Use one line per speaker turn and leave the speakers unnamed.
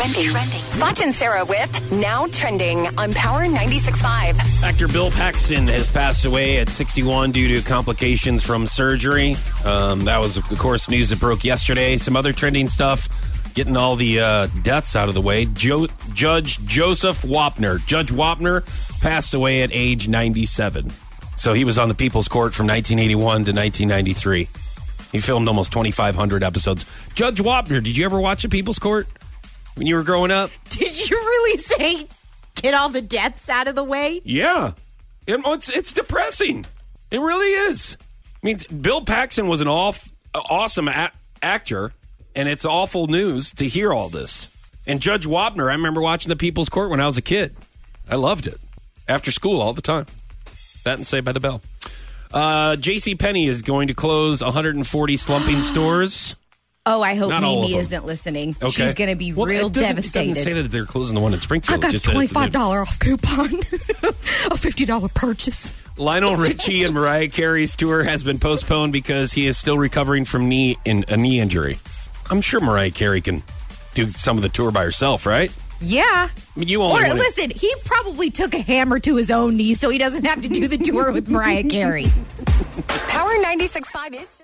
Trending. Foch and Sarah with Now Trending on Power 96.5.
Actor Bill Paxton has passed away at 61 due to complications from surgery. Um, that was, of course, news that broke yesterday. Some other trending stuff, getting all the uh, deaths out of the way. Jo- Judge Joseph Wapner. Judge Wapner passed away at age 97. So he was on the People's Court from 1981 to 1993. He filmed almost 2,500 episodes. Judge Wapner, did you ever watch the People's Court when you were growing up?
Did you really say get all the deaths out of the way?
Yeah, It- it's it's depressing. It really is. I mean, Bill Paxton was an off, awesome a- actor, and it's awful news to hear all this. And Judge Wapner, I remember watching the People's Court when I was a kid. I loved it after school all the time. That and Saved by the Bell. Uh, J.C. Penney is going to close 140 slumping stores.
Oh, I hope
Not all of
Mimi
them.
isn't listening.
Okay.
She's going to be
Well,
real
it doesn't- It
devastated.
doesn't say that they're closing the one in
I
Springfield.
got
It
a
just says that
five
they're-
dollar off coupon, a fifty dollar purchase.
Lionel Richie and Mariah Carey's tour has been postponed because he is still recovering from knee in a knee injury. I'm sure Mariah Carey can do some of the tour by herself, right?
Yeah.
I mean, you only
Or
wanna-
listen, he probably took a hammer to his own knee so he doesn't have to do the tour with Mariah Carey.
Power 96.5 is just.